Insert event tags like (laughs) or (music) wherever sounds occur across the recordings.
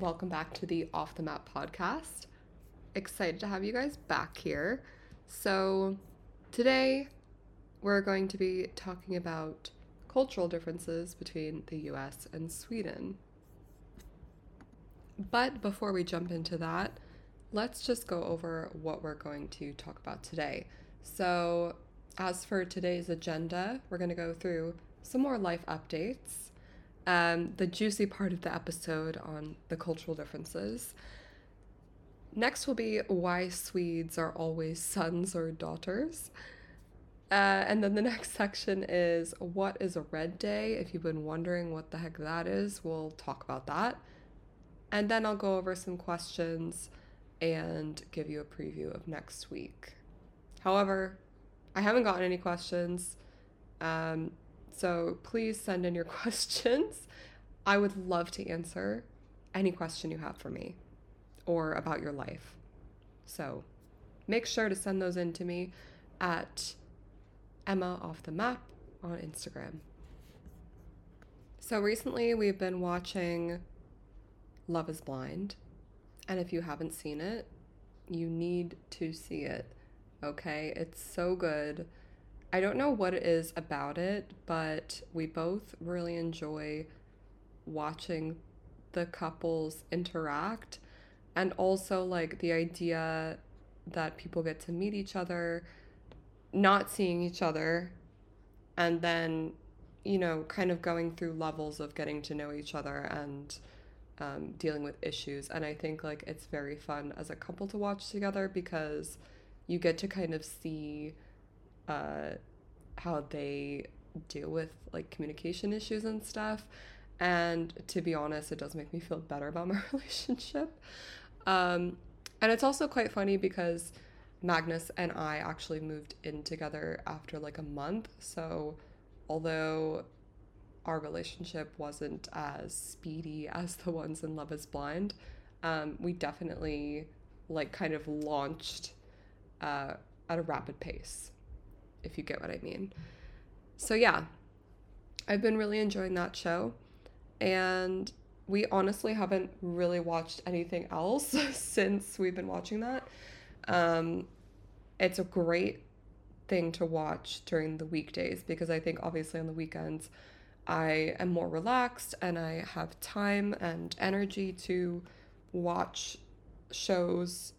welcome back to the Off the Map podcast. Excited to have you guys back here. So, today we're going to be talking about cultural differences between the US and Sweden. But before we jump into that, let's just go over what we're going to talk about today. So, as for today's agenda, we're going to go through some more life updates, um, the juicy part of the episode on the cultural differences. Next will be why Swedes are always sons or daughters. Uh, and then the (laughs) next section is what is a red day? If you've been wondering what the heck that is, we'll talk about that. And then I'll go over some questions and give you a preview of next week. However, I haven't gotten any questions. Um, so please send in your (laughs) questions. I would love to answer any question you have for me or about your life. So make sure to send those in to me at Emma Off the Map on Instagram. So recently we've been watching Love is Blind. And if you haven't seen it, you need to see it. Okay? It's so good. I don't know what it is about it, but we both really enjoy watching the couples interact and also like the idea that people get to meet each other, not seeing each other, and then, you know, kind of going through levels of getting to know each other and um, dealing with issues. And I think like it's very fun as a couple to watch together because you get to kind of see uh, how they deal with like communication issues and stuff. And to be honest, it does make me feel better about (laughs) my relationship. Um, and it's also quite funny because Magnus and I actually moved in together after like a month. So although our relationship wasn't as speedy (laughs) as the ones in Love is Blind, um, we definitely like kind of launched uh, at a rapid pace, if you get what I mean. So, yeah, I've been really enjoying that show. And we honestly haven't really watched anything else (laughs) since we've been watching that. Um, it's a great thing to watch during the weekdays because I think obviously on the weekends I am more relaxed and I have time and energy to watch shows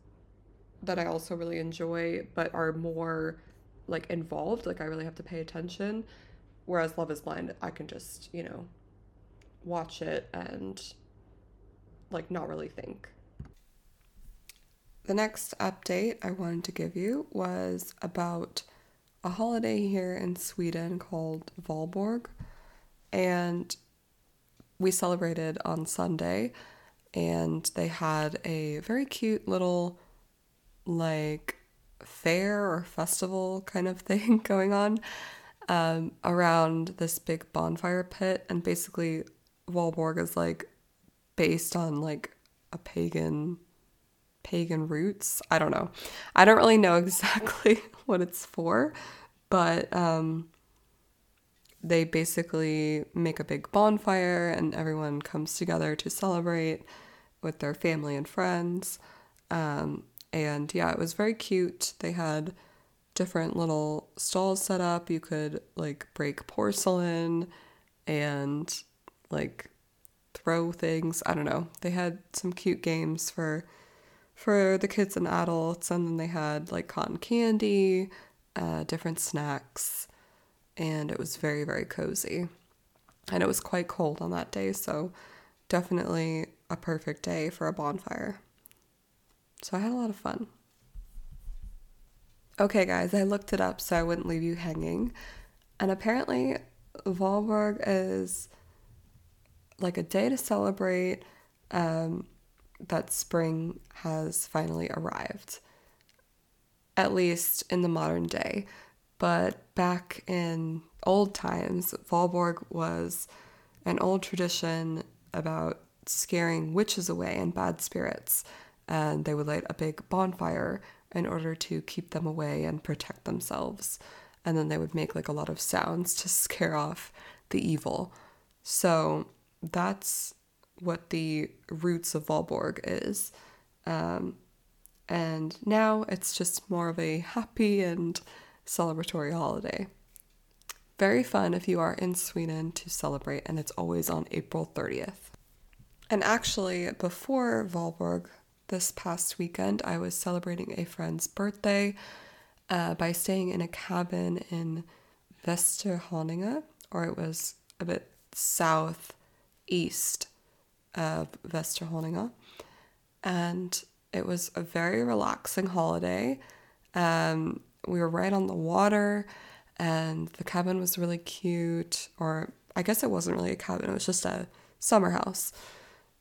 that I also really enjoy but are more like involved like I really have to pay attention whereas Love is Blind I can just, you know, watch it and like not really think. The next update I wanted to give you was about a holiday here in Sweden called Valborg. And we celebrated on Sunday, and they had a very cute little, like, fair or festival kind of thing (laughs) going on um, around this big bonfire pit. And basically, Valborg is like based on like a pagan pagan roots. I don't know. I don't really know (laughs) exactly what it's for, but um, they basically make a big bonfire and everyone comes together to celebrate with their family and friends. Um, and yeah, it was very cute. They had different little stalls set up. You could like break porcelain and like throw things. I don't know. They had some cute games for for the kids and adults, and then they had like cotton candy, uh, different snacks, and it was very very cozy. And it was quite cold on that day, so definitely a perfect day for a bonfire. So I had a lot of fun. Okay, guys, I looked it up so I wouldn't leave you hanging. And apparently, Valborg is like a day to celebrate um, that spring has finally arrived, at least in the modern day. But back in old times, Valborg was an old tradition about scaring witches away and bad spirits. And they would light a big bonfire in order to keep them away and protect themselves. And then they would make like a lot of sounds to scare off the evil. So that's what the roots of Valborg is. Um, and now it's just more of a happy and celebratory holiday. Very fun if you are in Sweden to celebrate, and it's always on April 30th. And actually, before Valborg, this past weekend, I was celebrating a friend's birthday uh, by staying in a cabin in Västerhaninge, or it was a bit southeast of Västerhaninge. And it was a very relaxing holiday. Um, we were right on the water, and the cabin was really cute. Or I guess it wasn't really a cabin, it was just a summer house.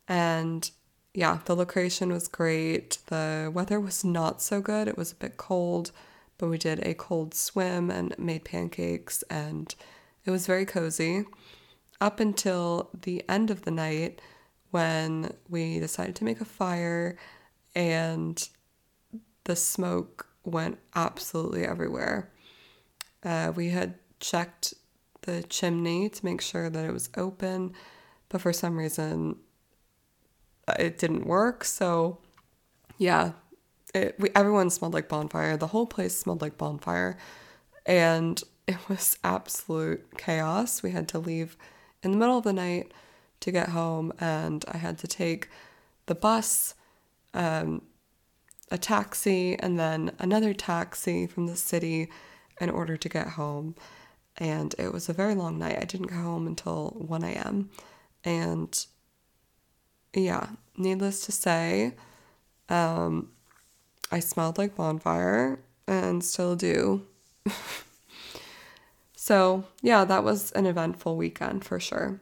And yeah, the location was great. The weather was not so good, it was a bit cold, but we did a cold swim and made pancakes, and it was very cozy up until the end of the night when we decided to make a fire and the smoke went absolutely everywhere. Uh, we had checked the chimney to make sure that it was open, but for some reason it didn't work. So, yeah, it, we, everyone smelled like bonfire. The whole place smelled like bonfire. And (laughs) it was absolute chaos. We had to leave in the middle of the night to get home, and I had to take the bus, um, a taxi, and then another taxi from the city in order to get home. And it was a very long night. I didn't go home until 1 a.m. And yeah, needless to say, um, I smelled like bonfire and still do. (laughs) so, yeah, that was an eventful weekend for sure.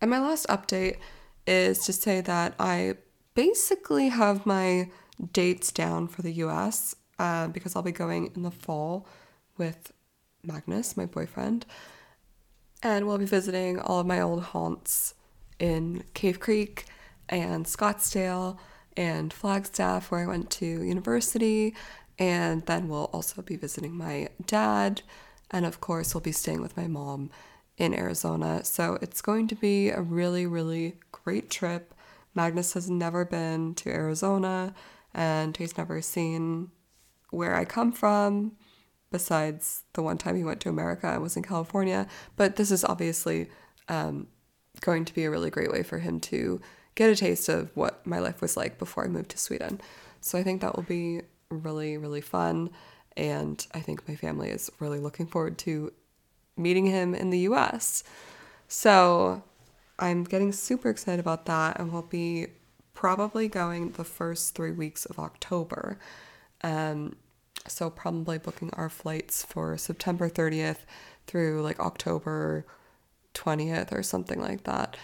And my last update is to say that I basically have my dates down for the US uh, because I'll be going in the fall with Magnus, my boyfriend. And we'll be visiting all of my old haunts in Cave Creek and Scottsdale and Flagstaff, where I went to university. And then we'll also be visiting my dad. And of course, we'll be staying with my mom in Arizona. So it's going to be a really, really great trip. Magnus has never been to Arizona and he's never seen where I come from, besides the one time he went to America I was in California. But this is obviously um, going to be a really great way for him to get a taste of what my life was like before I moved to Sweden. So I think that will be really, really fun. And I think my family is really looking forward to meeting him in the US. So I'm getting super excited about that, and we'll be probably going the first three weeks of October. Um, so probably booking our flights for September 30th through like October 20th or something like that.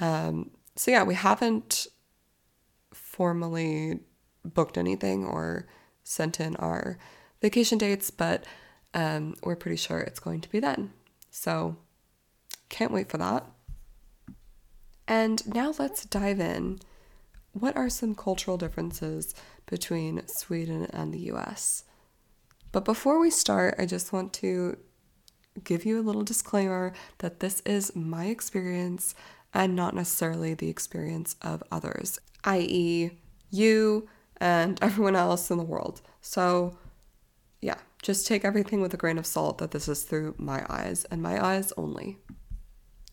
Um, so yeah, we haven't formally booked anything or sent in our vacation dates, but um, we're pretty sure it's going to be then. So can't wait for that. And now let's dive in. What are some cultural differences between Sweden and the US? But before we start, I just want to give you a little disclaimer that this is my experience and not necessarily the experience of others, i.e., you and (laughs) everyone else in the world. So, yeah, just take everything with a grain of salt that this is through my eyes and my eyes only.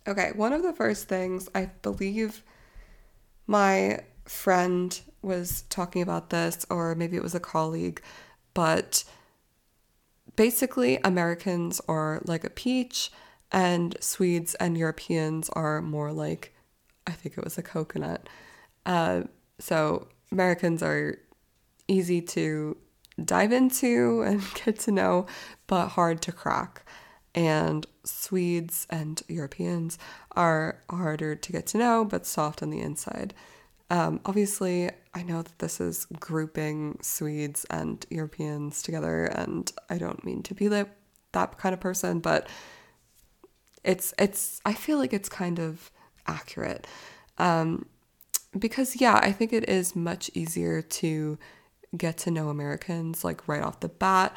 Okay, one of the first things I believe my friend was talking about this, or maybe it was a colleague, but basically, Americans are like a peach, and Swedes and Europeans are more like, I think it was a coconut. Uh, so, Americans are easy to dive into (laughs) and get to know, but hard to crack. And Swedes and Europeans are harder to get to know, but soft on the inside. Um, obviously, I know that this is grouping Swedes and Europeans together, and I don't mean to be that that kind of person, but it's it's. I feel like it's kind of accurate, um, because yeah, I think it is much easier to get to know Americans like right off the bat.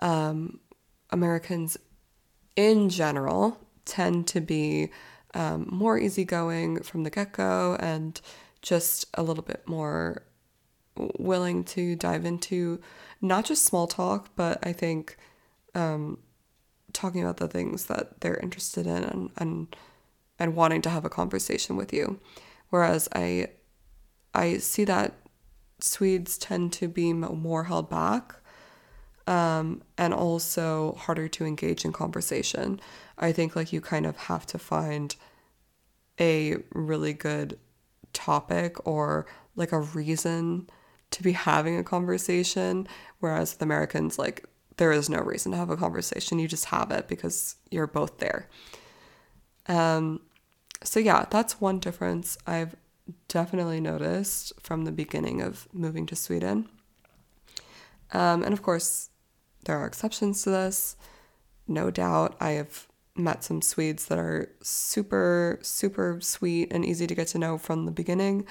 Um, Americans in general tend to be um, more easygoing from the get go and just a little bit more willing to dive into not just small talk, but I think um, talking about the things that they're interested in and, and and wanting to have a conversation with you. Whereas I I see that Swedes tend to be more held back um, and also harder to engage in conversation. I think like you kind of have to find a really good topic or like a reason to be having a conversation whereas with Americans like there is no reason to have a conversation. You just have it because you're both there. Um so yeah that's one difference I've definitely noticed from the beginning of moving to Sweden. Um and of course there are exceptions to this. No doubt I have met some Swedes that are super, super sweet and easy to get to know from the beginning.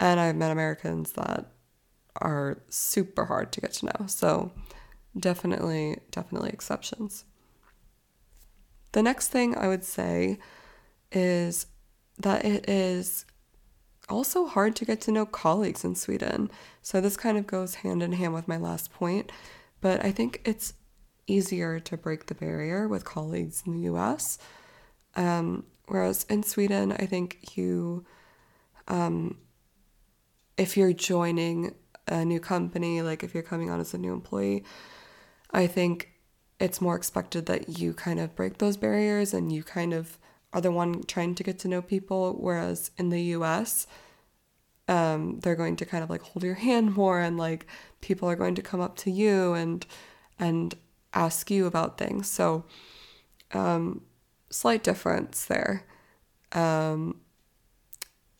And I've met Americans that are super hard to get to know. So definitely, definitely exceptions. The next thing I would say is that it is also hard to get to know colleagues in Sweden. So this kind of goes hand in hand with my last point, but I think it's easier to break the barrier with colleagues in the US. Um, whereas in Sweden, I think you, um, if you're joining a new company, like if you're coming on as a new employee, I think it's more expected that you kind of break those barriers and you kind of are the one trying to get to know people. Whereas in the US, um, they're going to kind of like hold your hand more and like people are going to come up to you and and ask you about things. So, um, slight difference there. Um,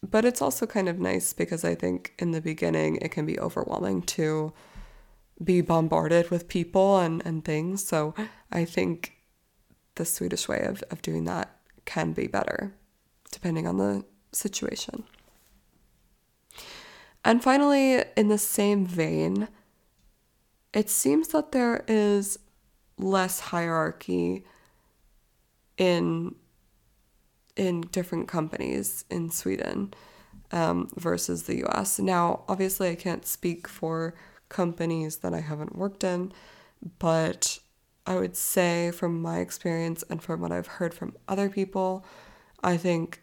but it's also kind of nice because I think in the beginning it can be overwhelming to be bombarded with people and, and things. So I think the Swedish way of, of doing that can be better depending on the situation. And finally, in the same vein, it seems that there is less hierarchy in in different companies in Sweden um, versus the US. Now, obviously, I can't speak for companies that I haven't worked in, but I would say from my experience and from what I've heard from other people, I think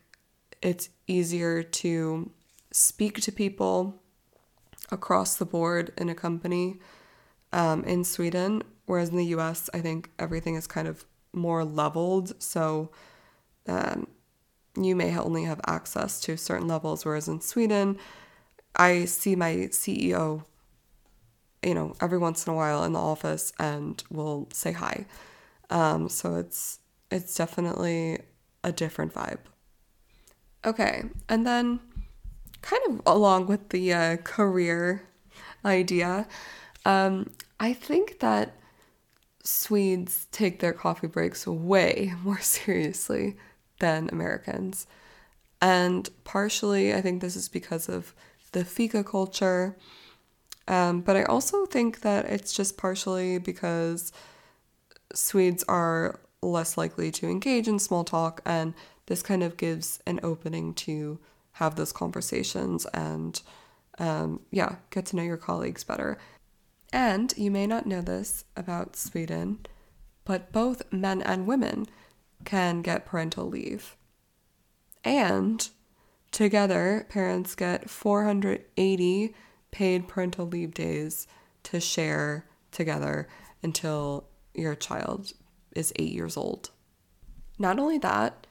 it's easier to speak to people across the board in a company um, in Sweden Whereas in the US, I think everything is kind of more leveled. So um, you may only have access to certain levels. Whereas in Sweden, I see my CEO, you know, every once in a while in the office and will say hi. Um, so it's it's definitely a different vibe. Okay, and then kind of along with the uh, career idea, um, I think that Swedes take their coffee breaks way more (laughs) seriously than Americans. And partially, I think this is because of the fika culture. Um, but I also think that it's just partially because Swedes are less likely to engage in small talk, and this kind of gives an opening to have those conversations and, um, yeah, get to know your colleagues better. And you may not know this about Sweden, but both men and women can get parental leave. And together, parents get 480 paid parental leave days to share together until your child is eight years old. Not only that,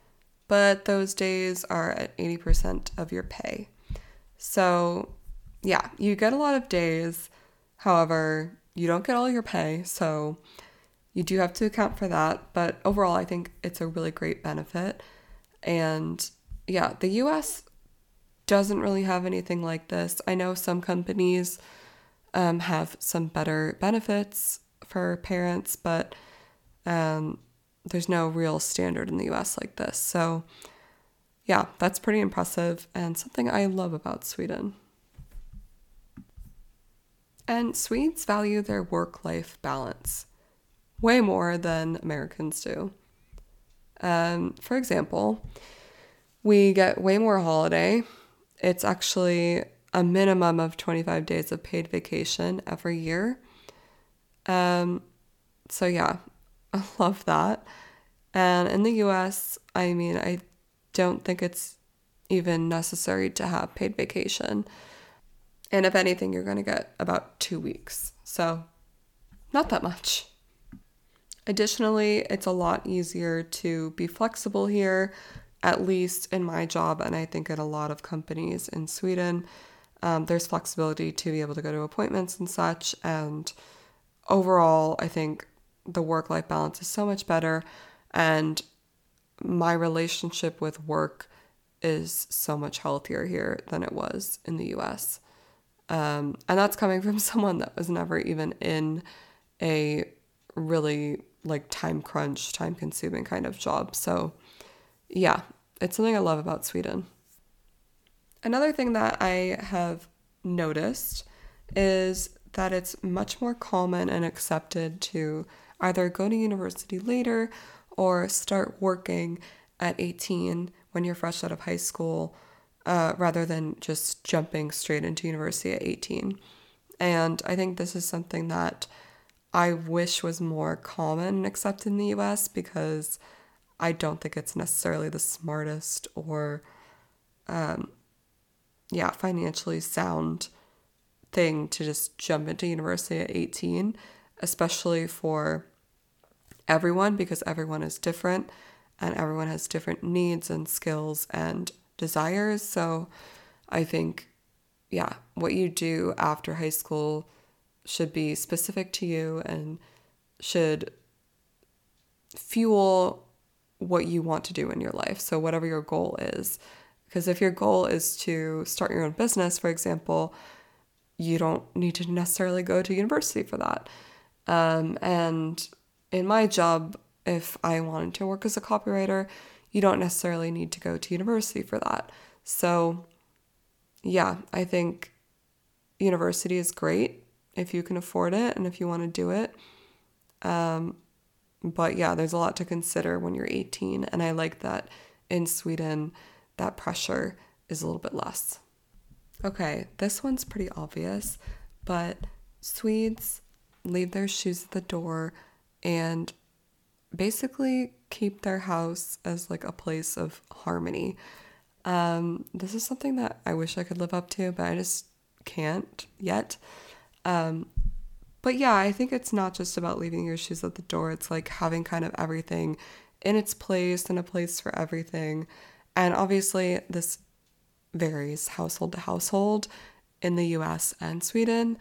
but those days are at 80% of your pay. So, yeah, you get a lot of days However, you don't get all your pay, so you do have to account for that. But overall, I think it's a really great benefit. And yeah, the US doesn't really have anything like this. I know some companies um, have some better benefits for parents, but um, there's no real standard in the US like this. So, yeah, that's pretty impressive and something I love about Sweden. And Swedes value their work life balance way more than Americans do. Um, for example, We get way more holiday. It's actually a minimum of 25 days of paid vacation every year. Um, so yeah, (laughs) I love that. And in the US, I mean, I don't think it's even necessary to have paid vacation. And if anything, you're going to get about two weeks. So, not that much. Additionally, it's a lot easier to be flexible here, at least in my job, and I think in a lot of companies in Sweden. Um, there's flexibility to be able to go to appointments and such. And overall, I think the work life balance is so much better. And my relationship with work is so much healthier here than it was in the US. Um, and that's coming from (laughs) someone that was never even in a really like time crunch, time consuming kind of job. So, yeah, it's something I love about Sweden. Another thing that I have noticed is that it's much more common and accepted to either go to university later or start working at 18 when you're fresh out of high school uh, rather than just jumping straight into university at 18. And I think this is something that I wish was more common accepted in the US because I don't think it's necessarily the smartest or, um, yeah, financially sound thing to just jump into university at 18, especially for everyone because everyone is different and everyone has different needs and skills and desires. So I think, yeah, what you do after high school should be specific to you and should fuel what you want to do in your life. So, whatever your goal is. Because if your goal is to start your own business, for example, you don't need to necessarily go to university for that. Um, and in my job, if I wanted to work as a copywriter, you don't necessarily need to go to university for that. So, yeah, I think university is great if you can afford it and if you want to do it. Um, but yeah, there's a lot to consider when you're 18. And I like that in Sweden, that pressure is a little bit less. Okay, this one's pretty obvious, but Swedes leave their shoes at the door and basically keep their house as like a place of harmony. Um, this is something that I wish I could live up to, but I just can't yet. Um, but yeah, I think it's not just about leaving your shoes at the door. It's like having kind of everything in its place and a place for everything. And obviously, this varies household to household in the US and Sweden.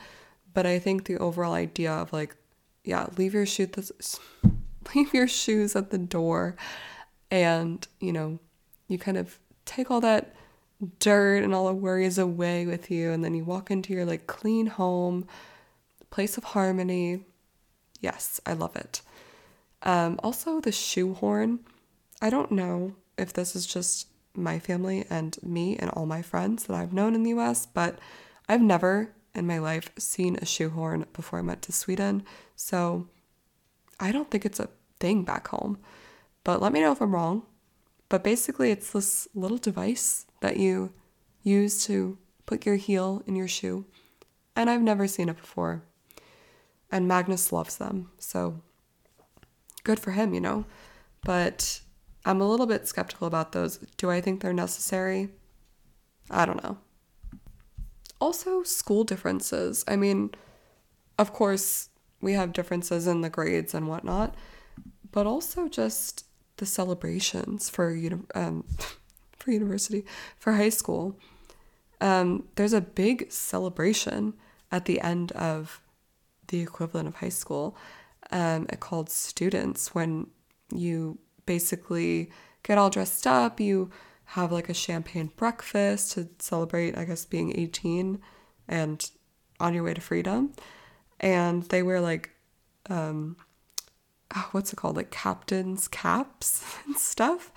But I think the overall idea of like, yeah, leave your shoes (laughs) leave your shoes at the door and, you know, you kind of take all that dirt and all the worries away with you and then you walk into your like clean home, place of harmony. Yes, I love it. Um, also the shoehorn. I don't know if this is just my family and me and all my friends that I've known in the US, but I've never in my life seen a shoehorn before I went to Sweden. So I don't think it's a thing back home. But let me know if I'm wrong. But basically, it's this little device that you use to put your heel in your shoe. And I've never seen it before. And Magnus loves them. So good for him, you know. But I'm a little bit skeptical about those. Do I think they're necessary? I don't know. Also, school differences. I mean, of course, we have differences in the grades and whatnot, but also just the celebrations for uni- um, (laughs) for university, for high school. Um, there's a big celebration at the end of the equivalent of high school um, called students when you basically get all dressed up. You have like a champagne breakfast to celebrate, I guess, being 18 and on your way to freedom. And they wear like, um, oh, what's it called? Like captain's caps (laughs) and stuff.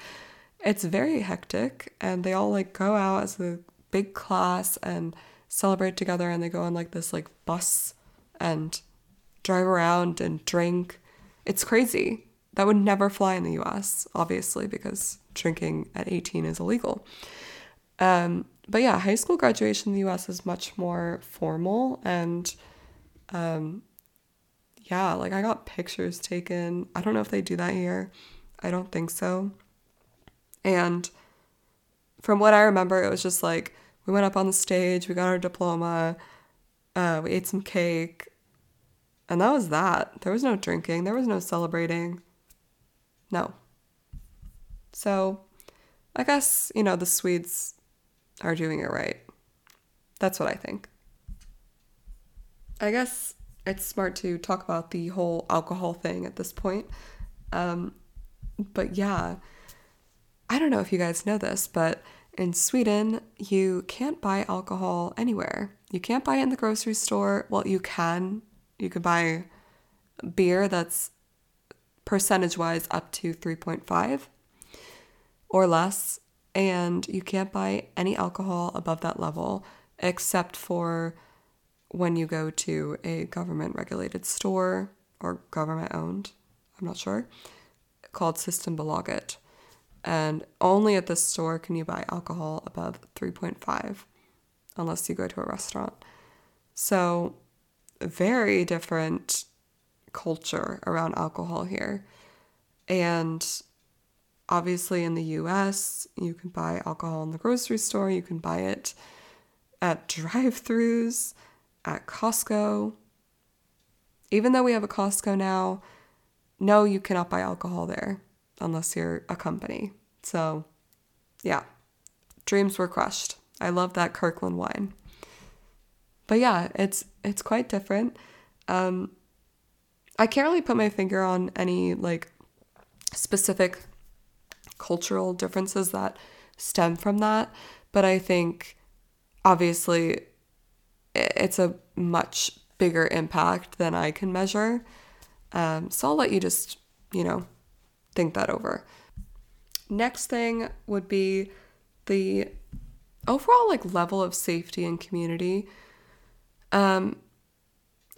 It's very hectic. And they all like go out as a big class and celebrate together. And they go on like this like bus and drive around and drink. It's crazy That would never fly in the US, obviously, because drinking at 18 is illegal. Um, but yeah, high school graduation in the US is much more formal and um, yeah, like I got pictures taken. I don't know if they do that here. I don't think so. And from what I remember, it was just like we went up on the stage, we got our diploma, uh, we ate some cake, and that was that. There was no drinking, there was no celebrating. No. So I guess, you know, the Swedes are doing it right. That's what I think. I guess it's smart to talk about the whole alcohol thing at this point. Um, but yeah, I don't know if you guys know this, but in Sweden, you can't buy alcohol anywhere. You can't buy it in the grocery store. Well, you can. You could buy beer that's percentage wise up to 3.5 or less. And you can't buy any alcohol above that level except for when you go to a government regulated store or government owned, I'm not sure, called System Systembolaget. And only at this store can you buy alcohol above 3.5 unless you go to a restaurant. So, very different culture around alcohol here. And obviously, in the US, you can buy alcohol in the grocery store, you can buy it at (laughs) drive throughs at Costco. Even though we have a Costco now, no, you cannot buy alcohol there unless you're a company. So, yeah, dreams were crushed. I love that Kirkland wine. But yeah, it's it's quite different. Um, I can't really put my finger on any like specific cultural differences that stem from that, but I think obviously it's a much bigger impact than I can measure. Um, so I'll let you just, you know, think that over. Next thing would be the overall like level of safety and community. Um,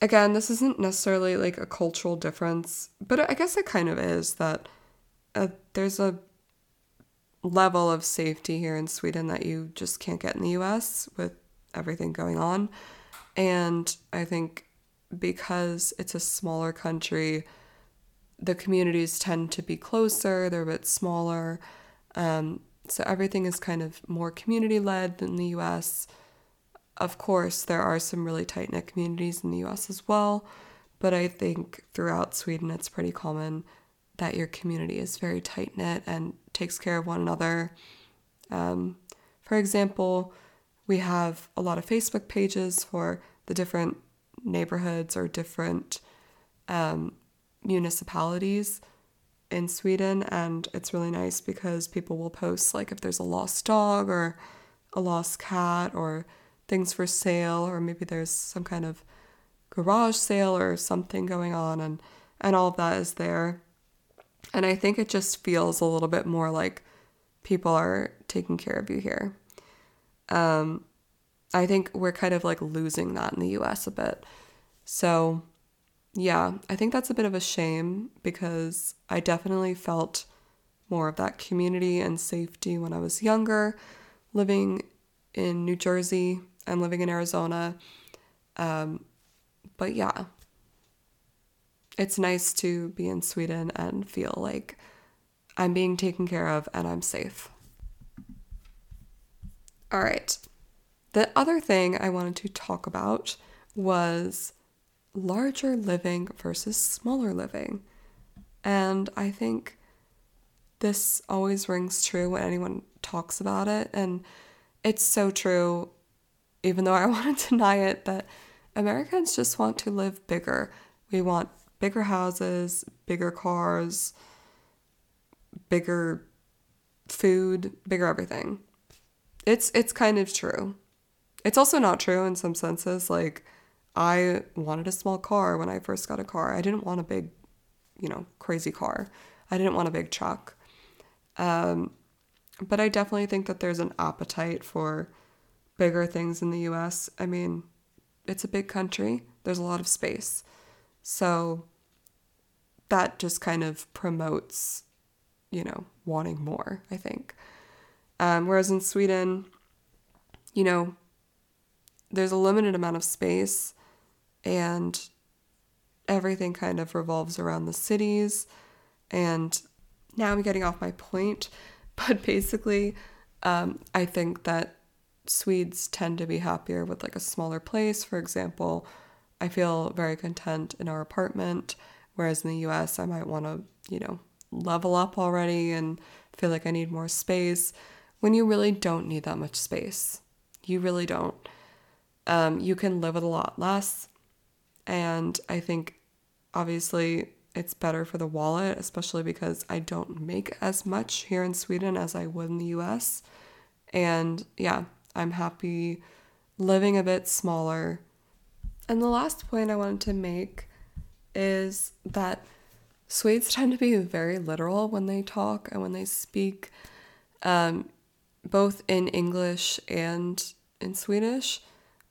again, this isn't necessarily like a cultural difference, but I guess it kind of is that uh, there's a level of safety here in Sweden that you just can't get in the US with everything going on. And I think because it's a smaller country, the communities tend to be closer, they're a bit smaller. Um, so everything is kind of more community led than the US. Of course, there are some really tight knit communities in the US as well, but I think throughout Sweden it's pretty common that your community is very tight knit and takes care of one another. Um, for example, we have a lot of Facebook pages for the different neighborhoods or different um, municipalities in Sweden, and it's really nice because people will post like if there's a lost dog or a lost cat or things for sale, or maybe there's some kind of garage sale or something going on, and and all of that is there. And I think it just feels a little bit more like people are taking care of you here. Um, I think we're kind of like losing that in the US a bit. So, yeah, I think that's a bit of a shame because I definitely felt more of that community and safety when I was younger, living in New Jersey and living in Arizona. Um, but yeah, it's nice to be in Sweden and feel like I'm being taken care of and I'm safe. All right. The other thing I wanted to talk about was larger living versus smaller living. And I think this always rings true when anyone talks about it. And it's so true, even though I (laughs) want to deny it, that Americans just want to live bigger. We want bigger houses, bigger cars, bigger food, bigger everything. It's it's kind of true. It's also not true in some senses. Like, I wanted a small car when I first got a car. I didn't want a big, you know, crazy car. I didn't want a big truck. Um, but I definitely think that there's an appetite for bigger things in the US. I mean, it's a big country, there's a lot of space. So that just kind of promotes, you know, wanting more, I think. Um, whereas in Sweden, you know, there's a limited amount of space and everything kind of revolves around the cities. And now I'm getting off my point, (laughs) but basically, um, I think that Swedes tend to be happier with like a smaller place. For example, I feel very content in our apartment, whereas in the US, I might want to, you know, level up already and feel like I need more space when you really don't need that much space. You really don't. Um, you can live with a lot less. And I think obviously it's better for the wallet, especially because I don't make as much here in Sweden as I would in the US. And yeah, I'm happy living a bit smaller. And the last point I wanted to make is that Swedes tend to be very literal when they talk and when they speak, um, both in English and in Swedish,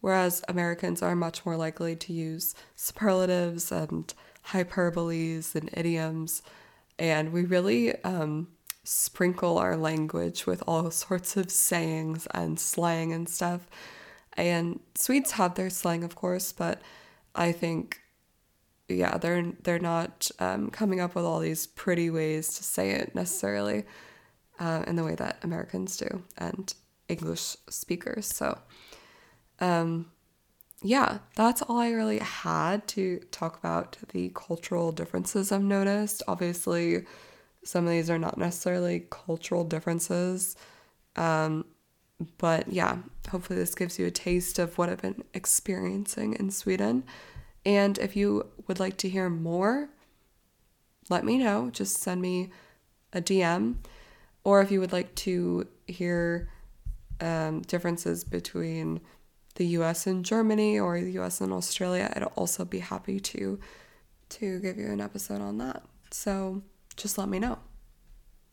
whereas Americans are much more likely to use superlatives and hyperboles and idioms. And we really um, sprinkle our language with all sorts of sayings and slang and stuff. And Swedes have their slang, of course, but I think, yeah, they're they're not um, coming up with all these pretty ways to say it necessarily uh, in the way that Americans do and English speakers. So, um, yeah, that's all I really had to talk about the cultural differences I've noticed. Obviously, some of these are not necessarily cultural differences. Um, but yeah, hopefully, this gives you a taste of what I've been experiencing in Sweden. And if you would like to hear more, let me know. Just send me a DM. Or if you would like to hear um, differences between the US and Germany or the US and Australia, I'd also be happy to to give you an episode on that. So just let me know.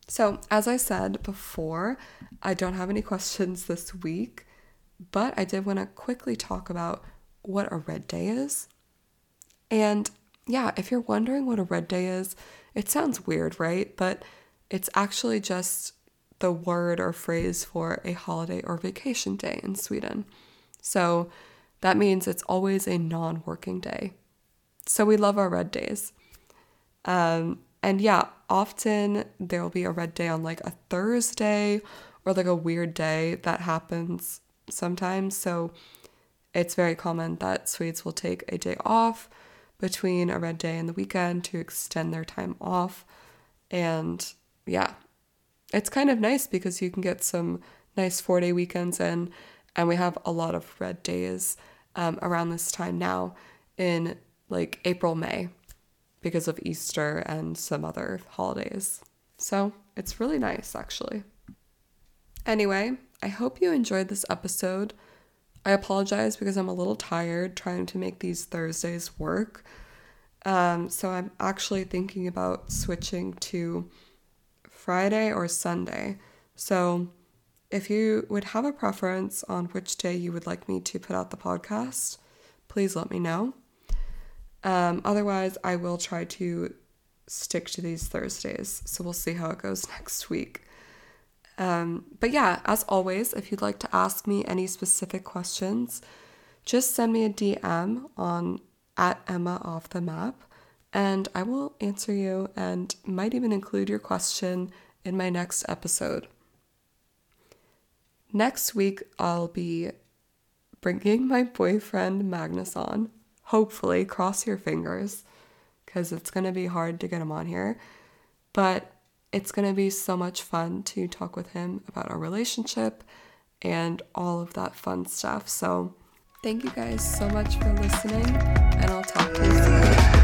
So, as I said before, I don't have any questions (laughs) this week, but I did want to quickly talk about what a red day is. And yeah, if you're wondering what a red day is, it sounds weird, right? But it's actually just the word or phrase for a holiday or vacation day in Sweden. So that means it's always a non working day. So we love our red days. Um, and yeah, often there will be a red day on like a Thursday or like a weird day that happens sometimes. So it's very common that Swedes will take a day off between a red day and the weekend to extend their time off. And yeah, it's kind of nice because you can get some nice four day weekends in. And we have a lot of red days um, around this time now in like April, May because of Easter and some other holidays. So it's really nice, actually. Anyway, I hope you enjoyed this episode. I apologize because I'm a little tired trying to make these Thursdays work. Um, so I'm actually thinking about switching to Friday or Sunday. So if you would have a preference on which day you would like me to put out the podcast, please let me know. Um, otherwise, I will try to stick to these Thursdays. So we'll see how it goes (laughs) next week. Um, but yeah, as always, if you'd like to ask me any specific questions, just send me a DM on at Emma off the map and I will answer you and might even include your question in my next episode. Next week, I'll be bringing my boyfriend Magnus on hopefully cross your fingers because it's going to be hard to get him on here. But it's going to be so much fun to talk with him about our relationship and all of that fun stuff. So, thank you guys so much for listening, and I'll talk to you soon.